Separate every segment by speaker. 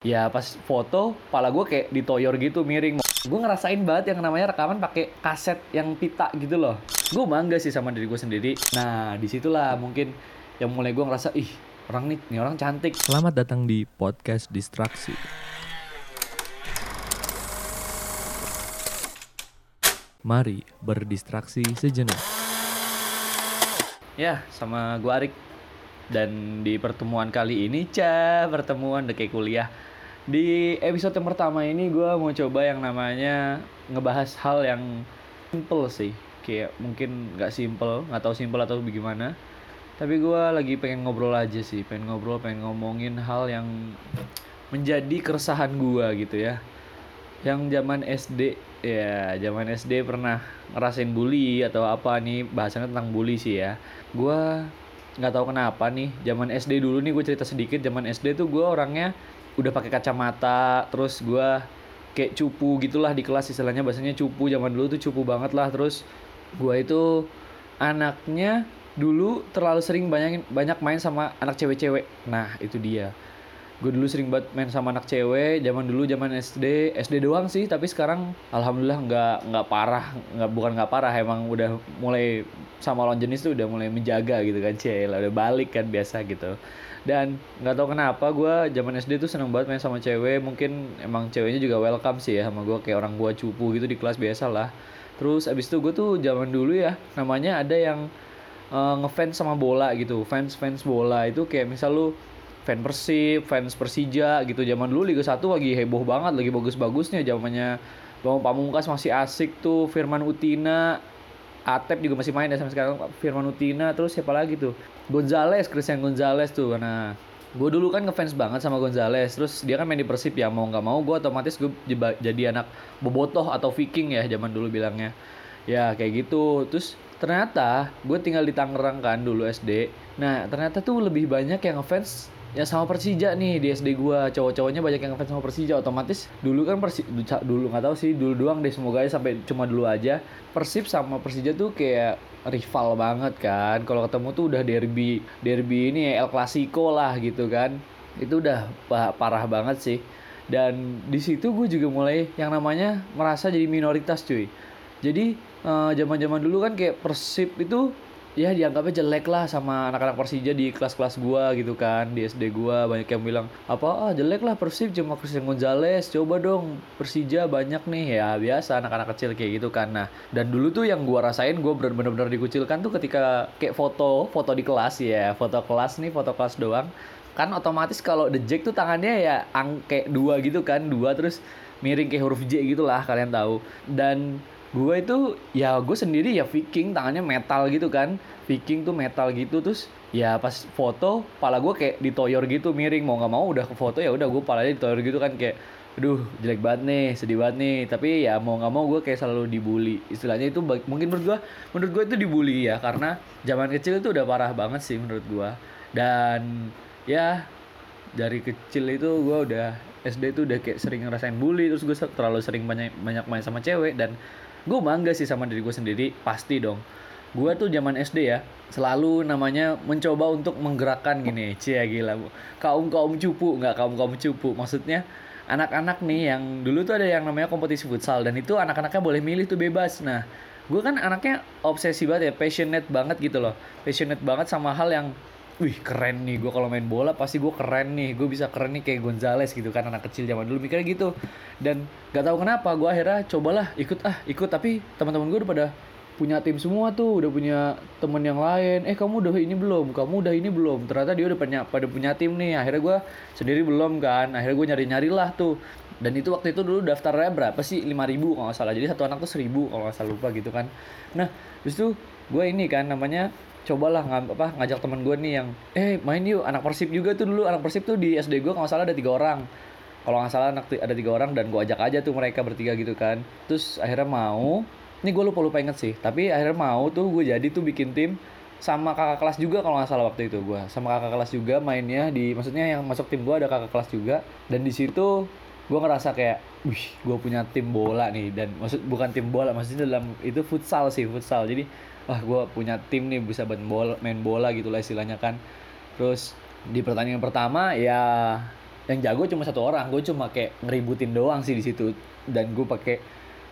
Speaker 1: ya pas foto pala gue kayak ditoyor gitu miring. Gue ngerasain banget yang namanya rekaman pakai kaset yang pita gitu loh. Gue bangga sih sama diri gue sendiri. Nah di situlah mungkin yang mulai gue ngerasa ih orang nih nih orang cantik.
Speaker 2: Selamat datang di podcast Distraksi. Mari berdistraksi sejenak.
Speaker 1: ya sama gue Arik. Dan di pertemuan kali ini cah pertemuan udah kayak kuliah di episode yang pertama ini gue mau coba yang namanya ngebahas hal yang simple sih. Kayak mungkin nggak simple nggak tahu simple atau bagaimana. Tapi gue lagi pengen ngobrol aja sih pengen ngobrol pengen ngomongin hal yang menjadi keresahan gue gitu ya. Yang zaman SD ya zaman SD pernah ngerasain bully atau apa nih bahasanya tentang bully sih ya. Gua nggak tahu kenapa nih zaman SD dulu nih gue cerita sedikit zaman SD tuh gua orangnya udah pakai kacamata terus gua kayak cupu gitulah di kelas istilahnya bahasanya cupu zaman dulu tuh cupu banget lah. Terus gua itu anaknya dulu terlalu sering banyak banyak main sama anak cewek-cewek. Nah itu dia gue dulu sering banget main sama anak cewek zaman dulu zaman SD SD doang sih tapi sekarang alhamdulillah nggak nggak parah nggak bukan nggak parah emang udah mulai sama lawan jenis tuh udah mulai menjaga gitu kan cewek udah balik kan biasa gitu. Dan nggak tahu kenapa gue zaman SD tuh seneng banget main sama cewek. Mungkin emang ceweknya juga welcome sih ya sama gue kayak orang gue cupu gitu di kelas biasa lah. Terus abis itu gue tuh zaman dulu ya namanya ada yang eh, ngefans sama bola gitu fans fans bola. Itu kayak misal lu fan Persib, fans Persija gitu. Zaman dulu Liga 1 lagi heboh banget, lagi bagus-bagusnya zamannya Bang Pamungkas masih asik tuh, Firman Utina, Atep juga masih main ya sampai sekarang Firman Utina, terus siapa lagi tuh? Gonzales, Christian Gonzales tuh. Nah, gue dulu kan ngefans banget sama Gonzales, terus dia kan main di Persib ya mau nggak mau gue otomatis gue jadi anak bobotoh atau Viking ya zaman dulu bilangnya. Ya kayak gitu. Terus ternyata gue tinggal di Tangerang kan dulu SD. Nah ternyata tuh lebih banyak yang ngefans ya sama Persija nih di SD gua. Cowok-cowoknya banyak yang ngefans sama Persija. Otomatis dulu kan Persi dulu nggak tahu sih dulu doang deh. Semoga aja sampai cuma dulu aja. Persib sama Persija tuh kayak rival banget kan. Kalau ketemu tuh udah derby derby ini El Clasico lah gitu kan. Itu udah pa- parah banget sih. Dan di situ gue juga mulai yang namanya merasa jadi minoritas cuy. Jadi eh, zaman-zaman dulu kan kayak Persib itu ya dianggapnya jelek lah sama anak-anak Persija di kelas-kelas gua gitu kan di SD gua. Banyak yang bilang apa? Ah jelek lah Persib cuma Christian Gonzales coba dong Persija banyak nih. Ya biasa anak-anak kecil kayak gitu kan. Nah dan dulu tuh yang gua rasain gua bener-bener dikucilkan tuh ketika kayak foto foto di kelas ya. Foto kelas nih foto kelas doang. Kan otomatis kalau the Jack tuh tangannya ya ang kayak dua gitu kan dua terus miring kayak huruf J gitulah kalian tahu. Dan gue itu ya gue sendiri ya Viking tangannya metal gitu kan. Viking tuh metal gitu terus ya pas foto pala gue kayak ditoyor gitu miring. Mau nggak mau udah ke foto ya udah gue palanya ditoyor gitu kan kayak aduh jelek banget nih sedih banget nih. Tapi ya mau nggak mau gue kayak selalu dibully. Istilahnya itu mungkin menurut gue menurut gue itu dibully ya. Karena zaman kecil itu udah parah banget sih menurut gue dan ya dari kecil itu gue udah SD itu udah kayak sering ngerasain bully terus gue terlalu sering banyak banyak main sama cewek. Dan gue bangga sih sama diri gue sendiri pasti dong. Gue tuh zaman SD ya selalu namanya mencoba untuk menggerakkan gini cia gila kaum kaum cupu nggak? Kaum kaum cupu. Maksudnya anak-anak nih yang dulu tuh ada yang namanya kompetisi futsal dan itu anak-anaknya boleh milih tuh bebas. Nah gue kan anaknya obsesi banget ya passionate banget gitu loh. Passionate banget sama hal yang wih keren nih. Gue kalau main bola pasti gue keren nih. Gue bisa keren nih kayak Gonzales gitu kan anak kecil zaman dulu. Mikirnya gitu. Dan gak tahu kenapa gue akhirnya cobalah ikut ah ikut. Tapi teman-teman gue udah pada punya tim semua tuh. Udah punya temen yang lain. Eh kamu udah ini belum? Kamu udah ini belum? Ternyata dia udah punya pada punya tim nih. Akhirnya gue sendiri belum kan. Akhirnya gue nyari nyari lah tuh. Dan itu waktu itu dulu daftarnya berapa sih? 5000 ribu kalau nggak salah. Jadi satu anak tuh 1000 kalau nggak salah lupa gitu kan. Nah terus tuh gue ini kan namanya cobalah ngam, apa ngajak teman gue nih yang eh main yuk anak persib juga tuh dulu anak persib tuh di SD gue kalau nggak salah ada tiga orang. Kalau nggak salah anak ada tiga orang dan gue ajak aja tuh mereka bertiga gitu kan. Terus akhirnya mau ini gue lupa lupa inget sih tapi akhirnya mau tuh gue jadi tuh bikin tim sama kakak kelas juga kalau nggak salah waktu itu gue sama kakak kelas juga mainnya di maksudnya yang masuk tim gue ada kakak kelas juga. Dan di situ gue ngerasa kayak wih gue punya tim bola nih. Dan maksud bukan tim bola maksudnya dalam itu futsal sih futsal. Jadi wah gue punya tim nih bisa main bola main bola gitu lah istilahnya kan. Terus di pertandingan pertama ya yang jago cuma satu orang. Gue cuma kayak ngeributin doang sih di situ. Dan gue pakai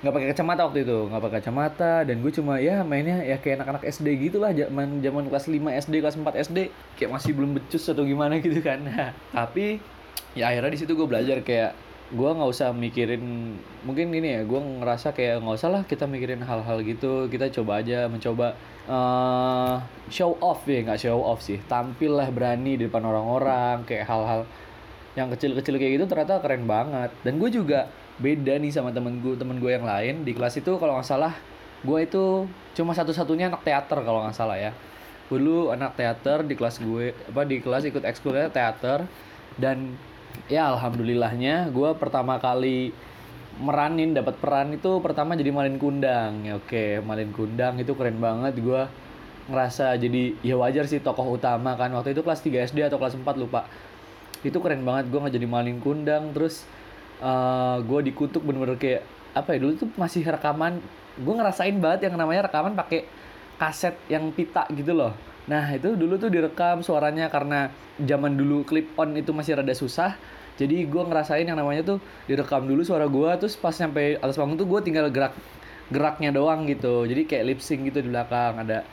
Speaker 1: nggak pakai kacamata waktu itu. Nggak pakai kacamata. Dan gue cuma ya mainnya ya kayak anak-anak SD gitulah zaman zaman kelas 5 SD kelas 4 SD kayak masih belum becus atau gimana gitu kan. Nah, tapi ya akhirnya di situ gue belajar kayak gue nggak usah mikirin mungkin gini ya gue ngerasa kayak nggak usah lah kita mikirin hal-hal gitu kita coba aja mencoba eh, show off ya nggak show off sih. Tampil lah berani di depan orang-orang kayak hal-hal yang kecil-kecil kayak gitu ternyata keren banget. Dan gue juga beda nih sama temen gue temen gue yang lain. Di kelas itu kalau nggak salah gue itu cuma satu-satunya anak teater kalau nggak salah ya. Dulu anak teater di kelas gue apa di kelas ikut ekskulnya teater. Dan ya alhamdulillahnya gue pertama kali meranin dapat peran itu pertama jadi malin kundang. Ya oke malin kundang itu keren banget. Gue ngerasa jadi ya wajar sih tokoh utama kan. Waktu itu kelas 3 SD atau kelas 4 lupa. Itu keren banget gue nggak jadi maling kundang. Terus eh gue dikutuk bener-bener kayak apa ya dulu tuh masih rekaman. Gue ngerasain banget yang namanya rekaman pakai kaset yang pita gitu loh nah itu dulu tuh direkam suaranya karena zaman dulu clip on itu masih rada susah. Jadi gue ngerasain yang namanya tuh direkam dulu suara gue terus pas sampai atas panggung tuh gue tinggal gerak geraknya doang gitu. Jadi kayak lip sync gitu di belakang. Ada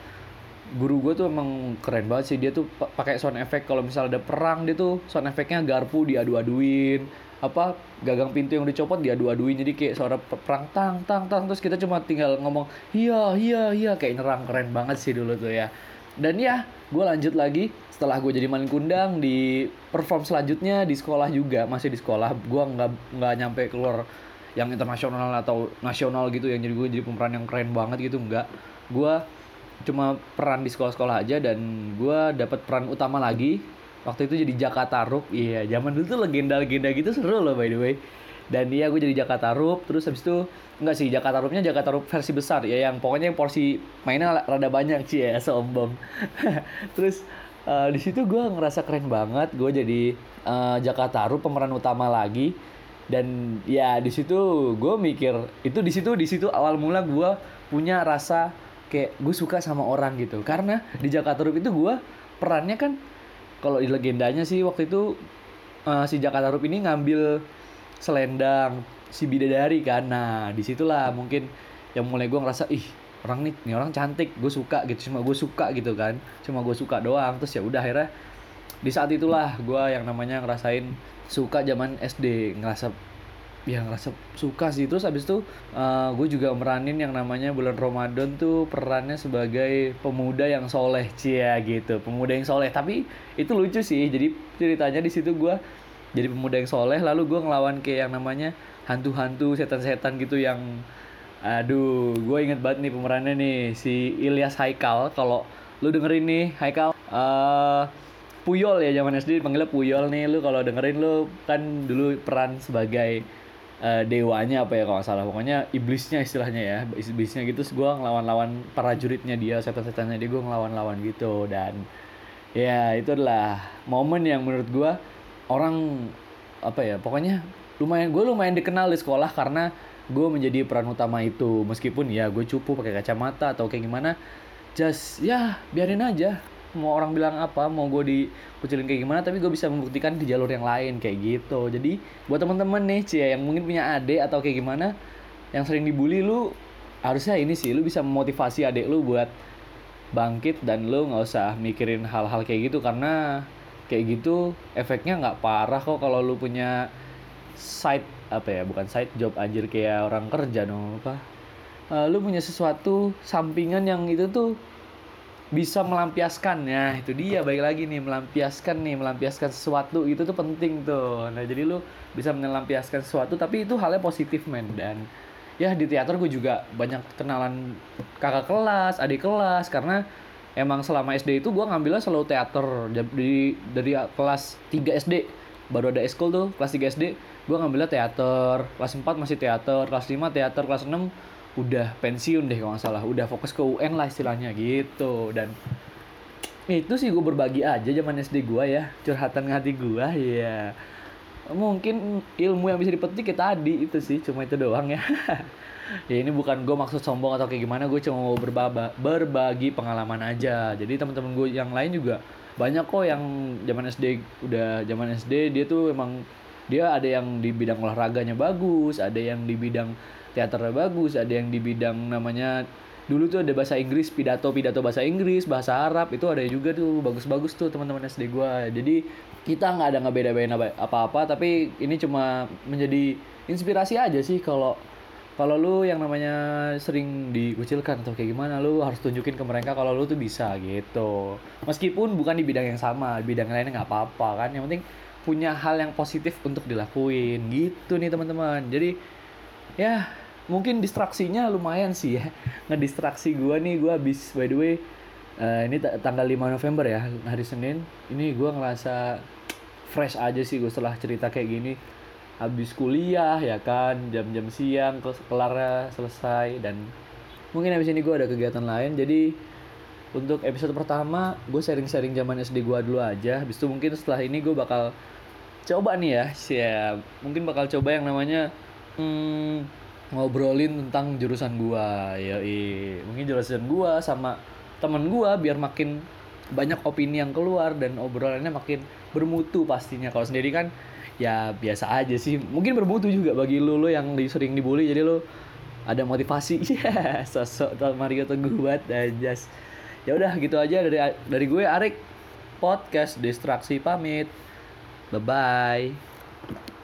Speaker 1: guru gue tuh emang keren banget sih. Dia tuh pa- pakai sound effect. Kalau misalnya ada perang dia tuh sound effectnya garpu diadu-aduin. Apa gagang pintu yang dicopot diadu-aduin. Jadi kayak suara pe- perang tang tang tang. Terus kita cuma tinggal ngomong iya iya iya. Kayak nerang keren banget sih dulu tuh ya dan ya gue lanjut lagi setelah gue jadi maling kundang di perform selanjutnya di sekolah juga. Masih di sekolah gue nggak nggak nyampe keluar yang internasional atau nasional gitu yang jadi gue jadi pemeran yang keren banget gitu enggak gue cuma peran di sekolah-sekolah aja dan gue dapat peran utama lagi. Waktu itu jadi Jakarta Rup iya zaman dulu tuh legenda-legenda gitu seru loh by the way dan iya gue jadi Jakarta Rup terus habis itu enggak sih Jakarta Rupnya Jakarta Rup versi besar ya yang pokoknya yang porsi mainnya rada banyak sih ya sombong. Terus eh, di situ gue ngerasa keren banget gue jadi eh, Jakarta Rup pemeran utama lagi. Dan ya di situ gue mikir itu di situ di situ awal mula gue punya rasa kayak gue suka sama orang gitu. Karena di Jakarta Rup itu gue perannya kan kalau di legendanya sih waktu itu eh, si Jakarta Rup ini ngambil selendang si bidadari kan. Nah di situlah mungkin yang mulai gue ngerasa ih orang nih nih orang cantik gue suka gitu cuma gue suka gitu kan. Cuma gue suka doang. Terus ya udah akhirnya di saat itulah gue yang namanya ngerasain suka zaman SD ngerasa ya ngerasa suka sih. Terus abis itu gue juga meranin yang namanya bulan Ramadan tuh perannya sebagai pemuda yang soleh cia gitu. Pemuda yang soleh. Tapi itu lucu sih jadi ceritanya di situ gue jadi pemuda yang soleh lalu gue ngelawan kayak yang namanya hantu-hantu setan-setan gitu yang aduh gue inget banget nih pemerannya nih si Ilyas Haikal. Kalau lu dengerin nih Haikal eh Puyol ya zaman SD dipanggilnya Puyol nih. Lu kalau dengerin lu kan dulu peran sebagai eh, dewanya apa ya kalau nggak salah. Pokoknya iblisnya istilahnya ya iblisnya gitu. Gue ngelawan-lawan prajuritnya dia setan-setannya dia gue ngelawan-lawan gitu. Dan ya itu adalah momen yang menurut gue orang apa ya pokoknya lumayan gue lumayan dikenal di sekolah karena gue menjadi peran utama itu. Meskipun ya gue cupu pakai kacamata atau kayak gimana just ya biarin aja. Mau orang bilang apa mau gue dikucilin kayak gimana tapi gue bisa membuktikan di jalur yang lain kayak gitu. Jadi buat temen-temen nih cia yang mungkin punya adik atau kayak gimana yang sering dibully lu harusnya ini sih lu bisa memotivasi adik lu buat bangkit dan lu nggak usah mikirin hal-hal kayak gitu karena kayak gitu efeknya nggak parah kok kalau lu punya side apa ya bukan side job anjir kayak orang kerja dong apa. Eh, lu punya sesuatu sampingan yang itu tuh bisa melampiaskan. Ya itu dia baik lagi nih melampiaskan nih melampiaskan sesuatu itu tuh penting tuh. Nah jadi lu bisa melampiaskan sesuatu tapi itu halnya positif men. Dan ya di teater gue juga banyak kenalan kakak kelas adik kelas karena emang selama SD itu gue ngambilnya selalu teater. Dari dari kelas 3 SD baru ada eskul tuh kelas 3 SD gue ngambilnya teater. Kelas 4 masih teater kelas 5 teater kelas 6 udah pensiun deh kalau nggak salah. Udah fokus ke UN lah istilahnya gitu. Dan itu sih gue berbagi aja zaman SD gue ya. Curhatan hati gue ya mungkin ilmu yang bisa dipetik kita tadi itu sih. Cuma itu doang ya ya ini bukan gue maksud sombong atau kayak gimana gue cuma mau berbaba berbagi pengalaman aja. Jadi teman-teman gue yang lain juga banyak kok yang zaman SD udah zaman SD dia tuh emang dia ada yang di bidang olahraganya bagus ada yang di bidang teaternya bagus ada yang di bidang namanya dulu tuh ada bahasa Inggris pidato pidato bahasa Inggris bahasa Arab itu ada juga tuh bagus-bagus tuh teman-teman SD gua. Jadi kita nggak ada ngebeda-bedain apa- apa-apa tapi ini cuma menjadi inspirasi aja sih kalau kalau lu yang namanya sering dikucilkan atau kayak gimana lu harus tunjukin ke mereka kalau lu tuh bisa gitu. Meskipun bukan di bidang yang sama di bidang lainnya nggak apa-apa kan. Yang penting punya hal yang positif untuk dilakuin. Gitu nih teman-teman. Jadi ya mungkin distraksinya lumayan sih ya. Ngedistraksi gua nih gua habis by the way eh, ini ta- tanggal 5 November ya hari Senin. Ini gua ngerasa fresh aja sih gue setelah cerita kayak gini habis kuliah ya kan jam-jam siang ke kelarnya selesai dan mungkin habis ini gue ada kegiatan lain. Jadi untuk episode pertama gue sharing-sharing zaman SD gue dulu aja. Habis itu mungkin setelah ini gue bakal coba nih ya siap mungkin bakal coba yang namanya hmm, ngobrolin tentang jurusan gua ya mungkin jurusan gua sama temen gua biar makin banyak opini yang keluar dan obrolannya makin bermutu pastinya. Kalau sendiri kan ya biasa aja sih. Mungkin bermutu juga bagi lu lu yang sering dibully jadi lu ada motivasi. Ya sosok Tom Mario Teguh buat anjas. Ya udah gitu aja dari dari gue Arik. Podcast distraksi pamit. Bye bye